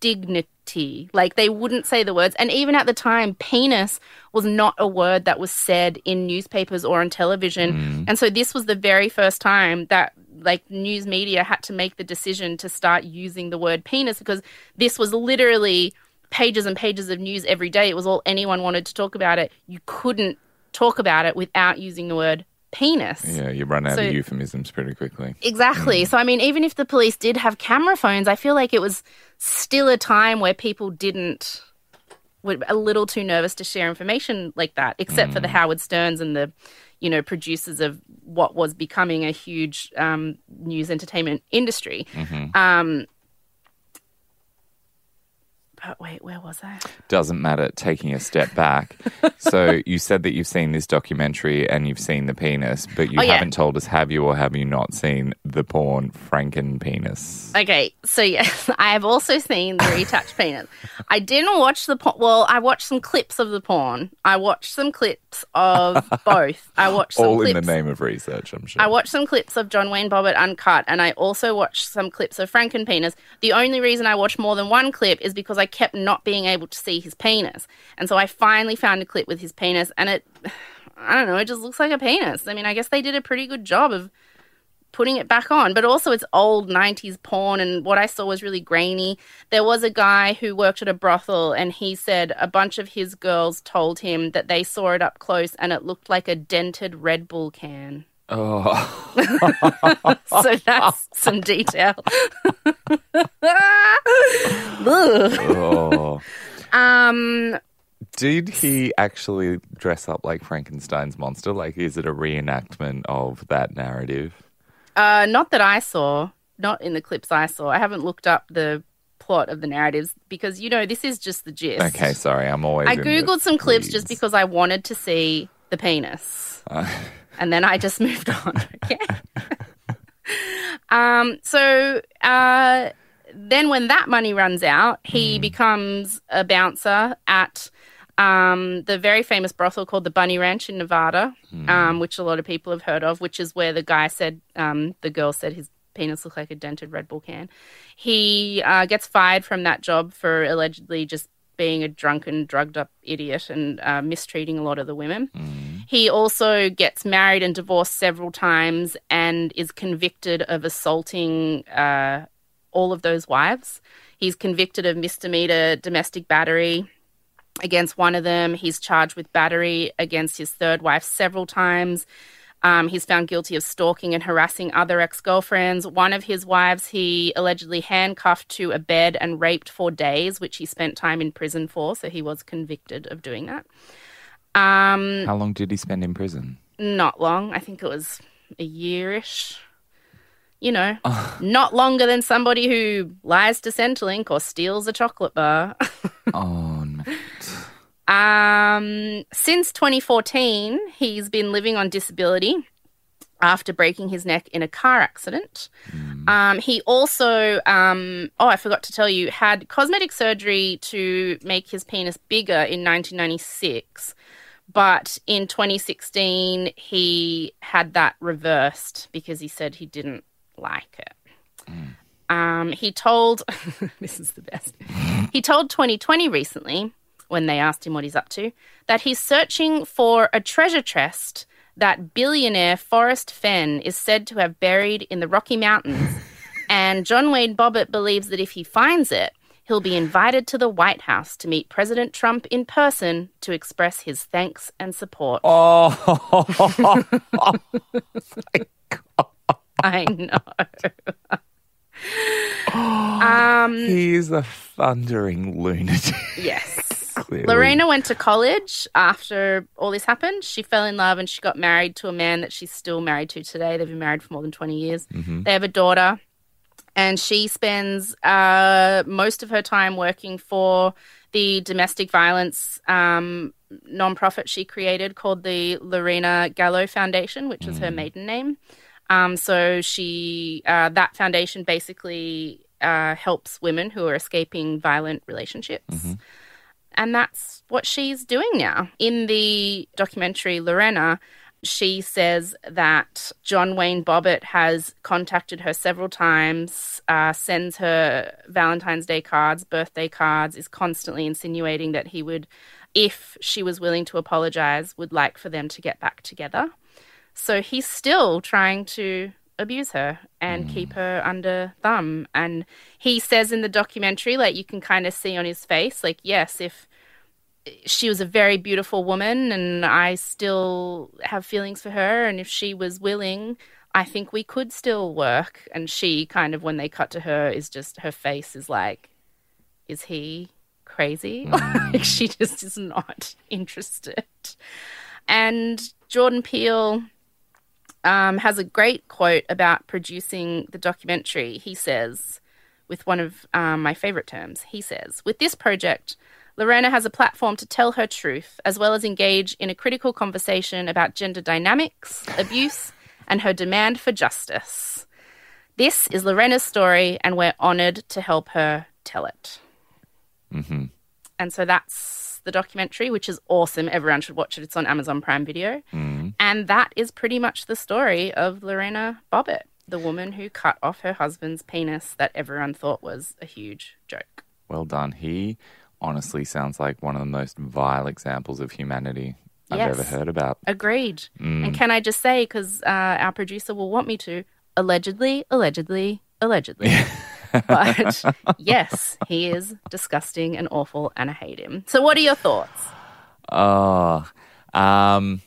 dignity. Like they wouldn't say the words. And even at the time, penis was not a word that was said in newspapers or on television. Mm. And so this was the very first time that like news media had to make the decision to start using the word penis because this was literally pages and pages of news every day. It was all anyone wanted to talk about it. You couldn't talk about it without using the word penis. Yeah, you run out So- of euphemisms pretty quickly. Exactly. So, I mean, even if the police did have camera phones, I feel like it was still a time where people didn't, were a little too nervous to share information like that, except for the Howard Sterns and the, you know, producers of what was becoming a huge um, news entertainment industry. Um, but wait, where was I? Doesn't matter. Taking a step back. so you said that you've seen this documentary and you've seen the penis, but you Oh, yeah. haven't told us have you or have you not seen the porn Franken penis? Okay, so yes, I have also seen the retouched penis. I didn't watch the porn. Well, I watched some clips of the porn. I watched some clips of both. I watched some All in the name of research, I'm sure. I watched some clips of John Wayne Bobbitt uncut, and I also watched some clips of Franken penis. The only reason I watched more than one clip is because I kept not being able to see his penis, and so I finally found a clip with his penis, and it, I don't know, it just looks like a penis. I mean, I guess they did a pretty good job of putting it back on, but also it's old 90s porn, and what I saw was really grainy. There was a guy who worked at a brothel, and he said a bunch of his girls told him that they saw it up close and it looked like a dented Red Bull can. Oh, so that's some detail. Oh. um, Did he actually dress up like Frankenstein's monster? Like, is it a reenactment of that narrative? uh, not that I saw, not in the clips I saw. I haven't looked up the plot of the narratives because you know this is just the gist. Okay, sorry, I'm always. I googled some clips just because I wanted to see the penis, Uh, and then I just moved on. Okay. um. So, uh, then when that money runs out, he becomes a bouncer at um, the very famous brothel called the Bunny Ranch in Nevada, um, which a lot of people have heard of, which is where the guy said, um, the girl said his penis looked like a dented Red Bull can. He uh, gets fired from that job for allegedly just being a drunken, drugged up idiot and uh, mistreating a lot of the women. He also gets married and divorced several times and is convicted of assaulting uh, all of those wives. He's convicted of misdemeanor domestic battery against one of them. He's charged with battery against his third wife several times. Um, he's found guilty of stalking and harassing other ex girlfriends. One of his wives he allegedly handcuffed to a bed and raped for days, which he spent time in prison for. So he was convicted of doing that. Um, how long did he spend in prison? not long. I think it was a yearish. You know, not longer than somebody who lies to Centrelink or steals a chocolate bar. Oh. Um, since 2014, he's been living on disability after breaking his neck in a car accident. Um, he also, um, oh, I forgot to tell you, had cosmetic surgery to make his penis bigger in 1996. But in 2016, he had that reversed because he said he didn't like it. Um, he told, this is the best. He told 2020 recently, when they asked him what he's up to, that he's searching for a treasure chest that billionaire Forrest Fenn is said to have buried in the Rocky Mountains. and John Wayne Bobbitt believes that if he finds it, he'll be invited to the White House to meet President Trump in person to express his thanks and support. Oh, I know. um, he's a thundering lunatic. yes. Clearly. Lorena went to college after all this happened. She fell in love and she got married to a man that she's still married to today. They've been married for more than 20 years. They have a daughter, and she spends uh, most of her time working for the domestic violence um, nonprofit she created called the Lorena Gallo Foundation, which is her maiden name. Um, so she uh, that foundation basically uh, helps women who are escaping violent relationships. And that's what she's doing now. In the documentary Lorena, she says that John Wayne Bobbitt has contacted her several times, uh, sends her Valentine's Day cards, birthday cards, is constantly insinuating that he would, if she was willing to apologize, would like for them to get back together. So he's still trying to abuse her and hmm. keep her under thumb. And he says in the documentary, like you can kind of see on his face, like, yes, if she was a very beautiful woman and I still have feelings for her. And if she was willing, I think we could still work. And she kind of, when they cut to her, is just her face is like, is he crazy? like hmm. she just is not interested. And Jordan Peele um, has a great quote about producing the documentary. He says, with one of um, my favorite terms, he says, with this project, Lorena has a platform to tell her truth, as well as engage in a critical conversation about gender dynamics, abuse, and her demand for justice. This is Lorena's story, and we're honored to help her tell it. Mm-hmm. And so that's the documentary, which is awesome. Everyone should watch it. It's on Amazon Prime Video. Mm. And that is pretty much the story of Lorena Bobbitt, the woman who cut off her husband's penis that everyone thought was a huge joke. Well done. He honestly sounds like one of the most vile examples of humanity I've Yes. ever heard about. Agreed. Mm. And can I just say, because uh, our producer will want me to, allegedly, allegedly, allegedly. but yes, he is disgusting and awful, and I hate him. So, what are your thoughts? Oh, um,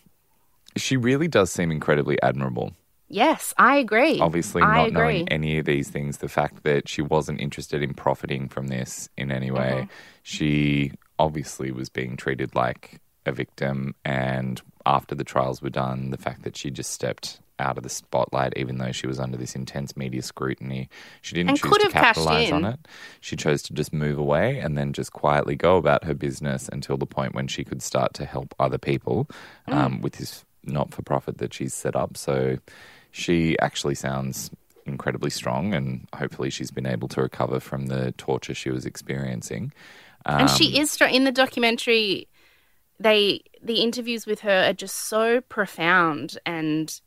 she really does seem incredibly admirable. Yes, I agree. Obviously, I not agree. knowing any of these things, the fact that she wasn't interested in profiting from this in any way, Mm-hmm. she obviously was being treated like a victim. And after the trials were done, the fact that she just stepped out of the spotlight, even though she was under this intense media scrutiny, she didn't And choose to capitalize on it. She chose to just move away and then just quietly go about her business until the point when she could start to help other people Mm. um, with this not for profit that she's set up. So she actually sounds incredibly strong, and hopefully, she's been able to recover from the torture she was experiencing. and Um, she is strong in the documentary. They the interviews with her are just so profound and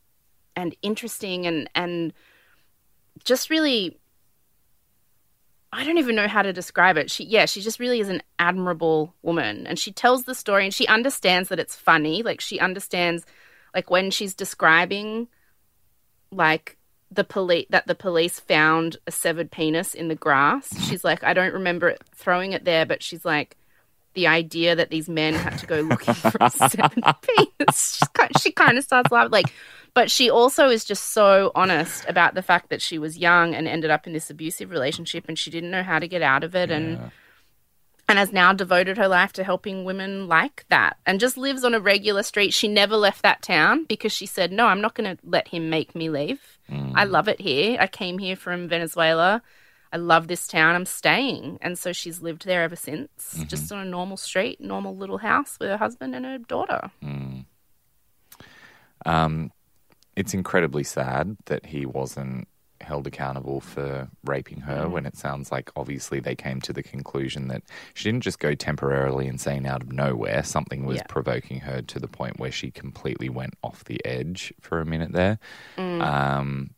and interesting and and just really. I don't even know how to describe it. She, yeah, she just really is an admirable woman, and she tells the story, and she understands that it's funny. Like she understands, like when she's describing, like the police that the police found a severed penis in the grass. She's like, I don't remember throwing it there, but she's like, the idea that these men had to go looking for a severed penis. She's kind, she kind of starts laughing, like, but she also is just so honest about the fact that she was young and ended up in this abusive relationship, and she didn't know how to get out of it, and and has now devoted her life to helping women like that and just lives on a regular street. She never left that town because she said, No, I'm not going to let him make me leave. Mm. I love it here. I came here from Venezuela. I love this town. I'm staying. And so she's lived there ever since, just on a normal street, normal little house with her husband and her daughter. Um, it's incredibly sad that he wasn't held accountable for raping her when it sounds like obviously they came to the conclusion that she didn't just go temporarily insane out of nowhere. Something was Yeah. provoking her to the point where she completely went off the edge for a minute there. Um,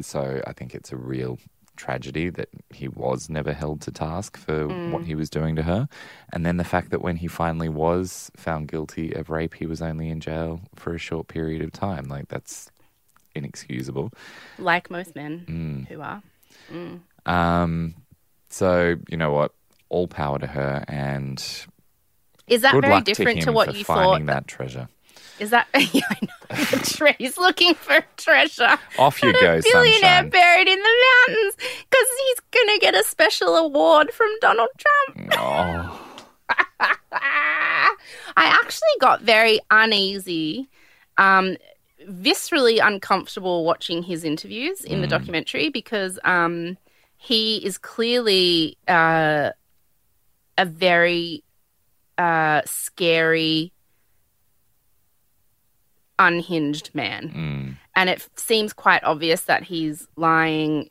so I think it's a real tragedy that he was never held to task for what mm. he was doing to her. And then the fact that when he finally was found guilty of rape, he was only in jail for a short period of time. Like, that's inexcusable. Like most men mm. who are. Mm. Um, so, you know what? All power to her, and Is that very to different him to what you finding thought? that treasure. Is that? Yeah, I know. He's looking for treasure. Off you go, a billionaire sunshine. buried in the mountains because he's gonna get a special award from Donald Trump. Oh, I actually got very uneasy, um, viscerally uncomfortable watching his interviews in the documentary because um, he is clearly uh, a very uh, scary, unhinged man. mm, And it seems quite obvious that he's lying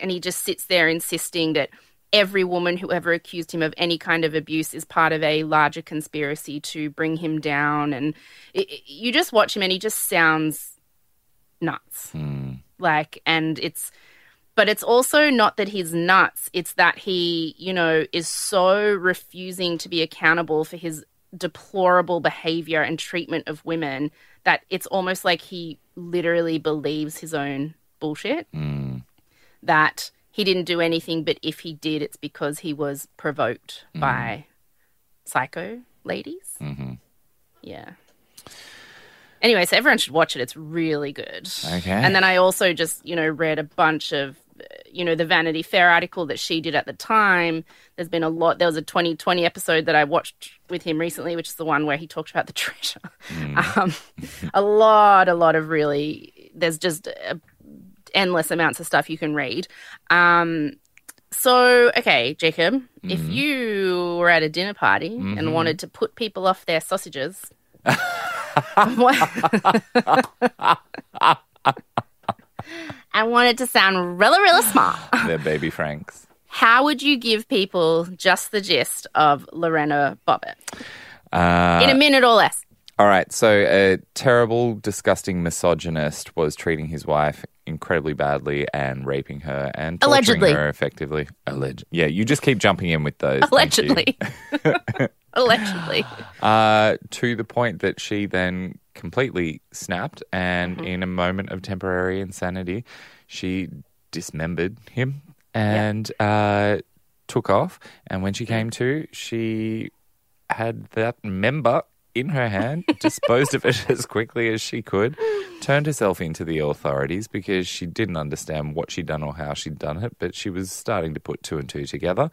and he just sits there insisting that every woman who ever accused him of any kind of abuse is part of a larger conspiracy to bring him down. And it, it- you just watch him, and he just sounds nuts. Like, and it's, but it's also not that he's nuts. It's that he, you know, is so refusing to be accountable for his deplorable behavior and treatment of women that it's almost like he literally believes his own bullshit. That he didn't do anything, but if he did, it's because he was provoked by psycho ladies. Mm-hmm. Yeah. Anyway, so everyone should watch it. It's really good. Okay. And then I also just, you know, read a bunch of, you know, the Vanity Fair article that she did at the time. There's been a lot. There was a 2020 episode that I watched with him recently, which is the one where he talked about the treasure. Um, a lot, a lot of really, there's just uh, endless amounts of stuff you can read. Um, so, okay, Jacob, if you were at a dinner party and wanted to put people off their sausages, what- I wanted to sound really, really smart. They're baby Franks. How would you give people just the gist of Lorena Bobbitt Uh, in a minute or less? All right. So, a terrible, disgusting misogynist was treating his wife incredibly badly and raping her and torturing Allegedly. her effectively. Alleged. Yeah, you just keep jumping in with those. thank you. Allegedly. Allegedly. Uh, to the point that she then completely snapped, and Mm-hmm. in a moment of temporary insanity, she dismembered him and uh, took off. And when she came to, she had that member in her hand, disposed of it as quickly as she could, turned herself into the authorities because she didn't understand what she'd done or how she'd done it, but she was starting to put two and two together.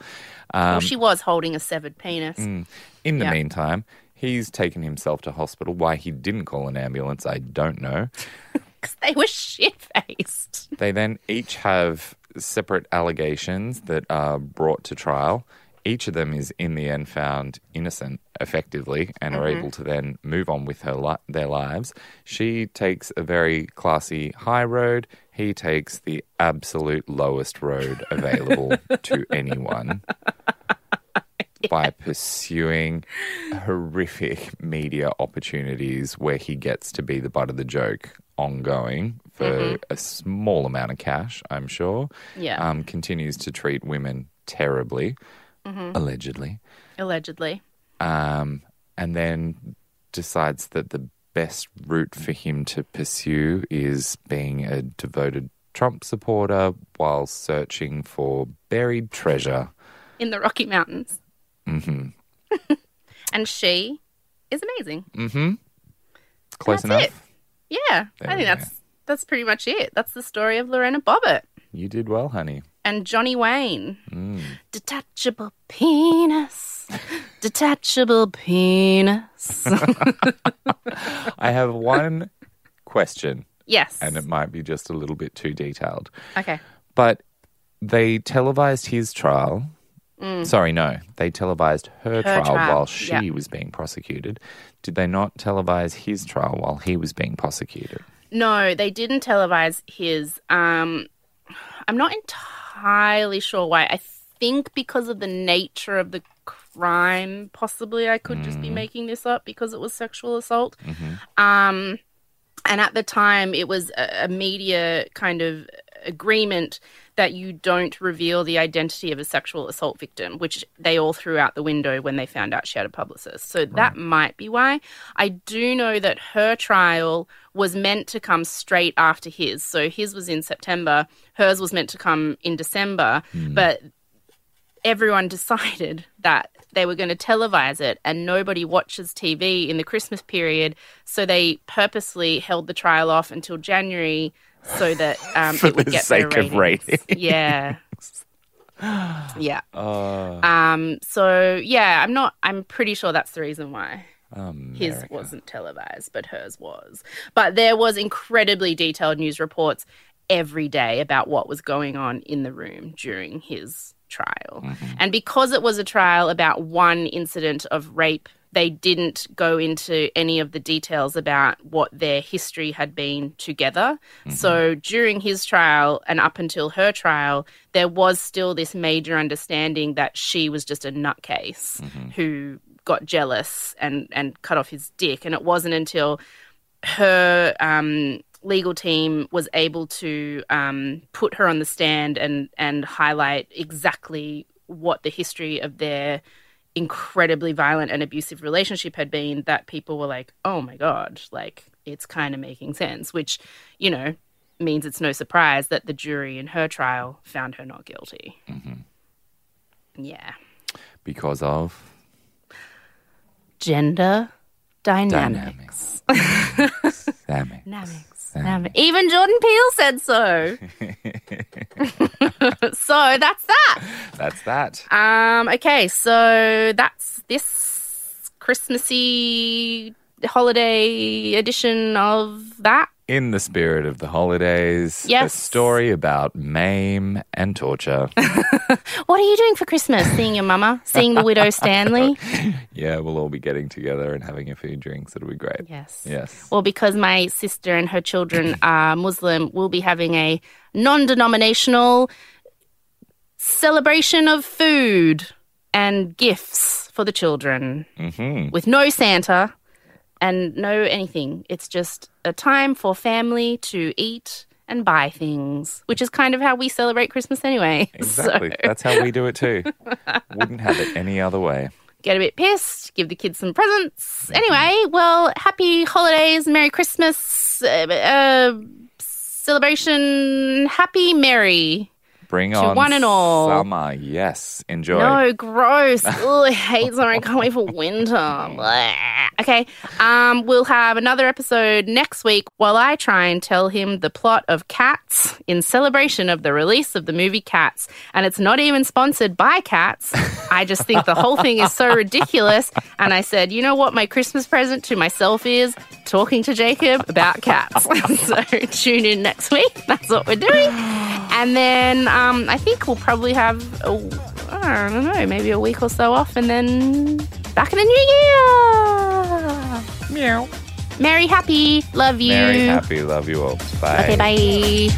Um, well, she was holding a severed penis. in the Yeah. meantime, he's taken himself to hospital. Why he didn't call an ambulance, I don't know. Because they were shit faced. They then each have separate allegations that are brought to trial. Each of them is in the end found innocent, effectively, and are mm-hmm. able to then move on with her li- their lives. She takes a very classy high road. He takes the absolute lowest road available to anyone by pursuing horrific media opportunities where he gets to be the butt of the joke ongoing for a small amount of cash, I'm sure. Yeah. Um, continues to treat women terribly, allegedly. Allegedly. Um, and then decides that the best route for him to pursue is being a devoted Trump supporter while searching for buried treasure. In the Rocky Mountains. Mm-hmm. and she is amazing. Mm-hmm. Close That's enough? it. Yeah. There I think go. that's that's pretty much it. That's the story of Lorena Bobbitt. You did well, honey. and Johnny Wayne. Mm. Detachable penis. Detachable penis. I have one question, yes. and it might be just a little bit too detailed. okay. But they televised his trial. Sorry, no. They televised her, trial, Mm. trial, while she yeah. was being prosecuted. Did they not televise his trial while he was being prosecuted? No, they didn't televise his. Um, I'm not entirely sure why. I think because of the nature of the crime, possibly I could just be making this up because it was sexual assault. Um, and at the time, it was a, a media kind of agreement that you don't reveal the identity of a sexual assault victim, which they all threw out the window when they found out she had a publicist. So that might be why. I do know that her trial was meant to come straight after his. So his was in September, hers was meant to come in December, hmm. but everyone decided that they were going to televise it and nobody watches TV in the Christmas period. So they purposely held the trial off until January so that um, For it would the get sake better of ratings. Yeah. yeah. Oh, Um, so yeah, I'm not. I'm pretty sure that's the reason why his wasn't televised, but hers was. But there was incredibly detailed news reports every day about what was going on in the room during his trial. And because it was a trial about one incident of rape they didn't go into any of the details about what their history had been together. So during his trial and up until her trial, there was still this major understanding that she was just a nutcase who got jealous and, and cut off his dick. And it wasn't until her um, legal team was able to um, put her on the stand and and highlight exactly what the history of their incredibly violent and abusive relationship had been that people were like oh my god like it's kind of making sense which you know means it's no surprise that the jury in her trial found her not guilty. Mm-hmm. Yeah. Because of? Gender dynamics, dynamics. Dynamics. Even Jordan Peele said so. so that's that. That's that. Um, okay, so that's this Christmassy holiday edition of that. In the spirit of the holidays, yes. a story about maim and torture. What are you doing for Christmas? Seeing your mama? Seeing the widow Stanley? yeah, we'll all be getting together and having a few drinks. It'll be great. Yes. Yes. Well, because my sister and her children are Muslim, we'll be having a non denominational celebration of food and gifts for the children hmm with no Santa and no anything. It's just a time for family to eat and buy things, which is kind of how we celebrate Christmas anyway. Exactly. So That's how we do it too. Wouldn't have it any other way. get a bit pissed, give the kids some presents. Anyway, well, happy holidays, Merry Christmas, uh, uh, celebration, Happy Merry. Bring To on one and all. summer. Yes. Enjoy. No, gross. Ugh, I hate summer. I can't wait for winter. Blah. Okay. Um, we'll have another episode next week while I try and tell him the plot of Cats in celebration of the release of the movie Cats. And it's not even sponsored by Cats. I just think the whole thing is so ridiculous. And I said, you know what my Christmas present to myself is? Talking to Jacob about cats. so tune in next week. That's what we're doing. And then um, I think we'll probably have, a, I don't know, maybe a week or so off and then back in the new year. Meow. Merry, happy, love you. Merry, happy, love you all. Bye. Okay, bye.